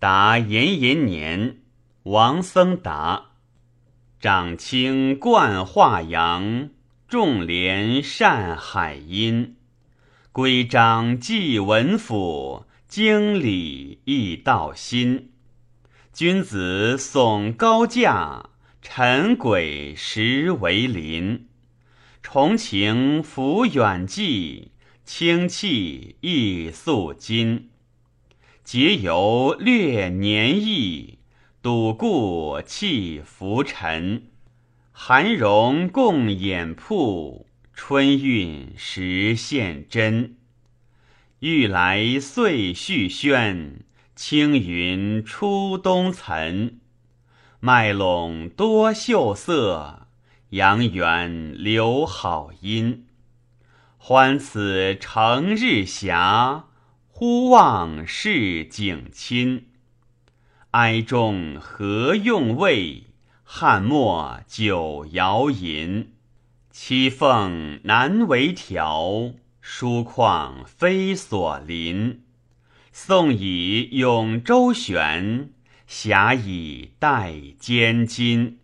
答延延年，王僧答。长卿冠华阳，重连善海阴。规章纪文府，经理亦道心。君子耸高架，臣轨实为邻。重情抚远寄，轻气亦素今。节游略年益，笃固弃浮沉。寒容共掩铺，春韵实现真。欲来岁续轩，青云出东岑。麦陇多秀色，阳园留好音。欢此成日霞。忽望市景亲，哀中何用味？汉末酒肴吟。栖凤难为调，疏况非所邻。宋以咏周旋，侠以待兼金。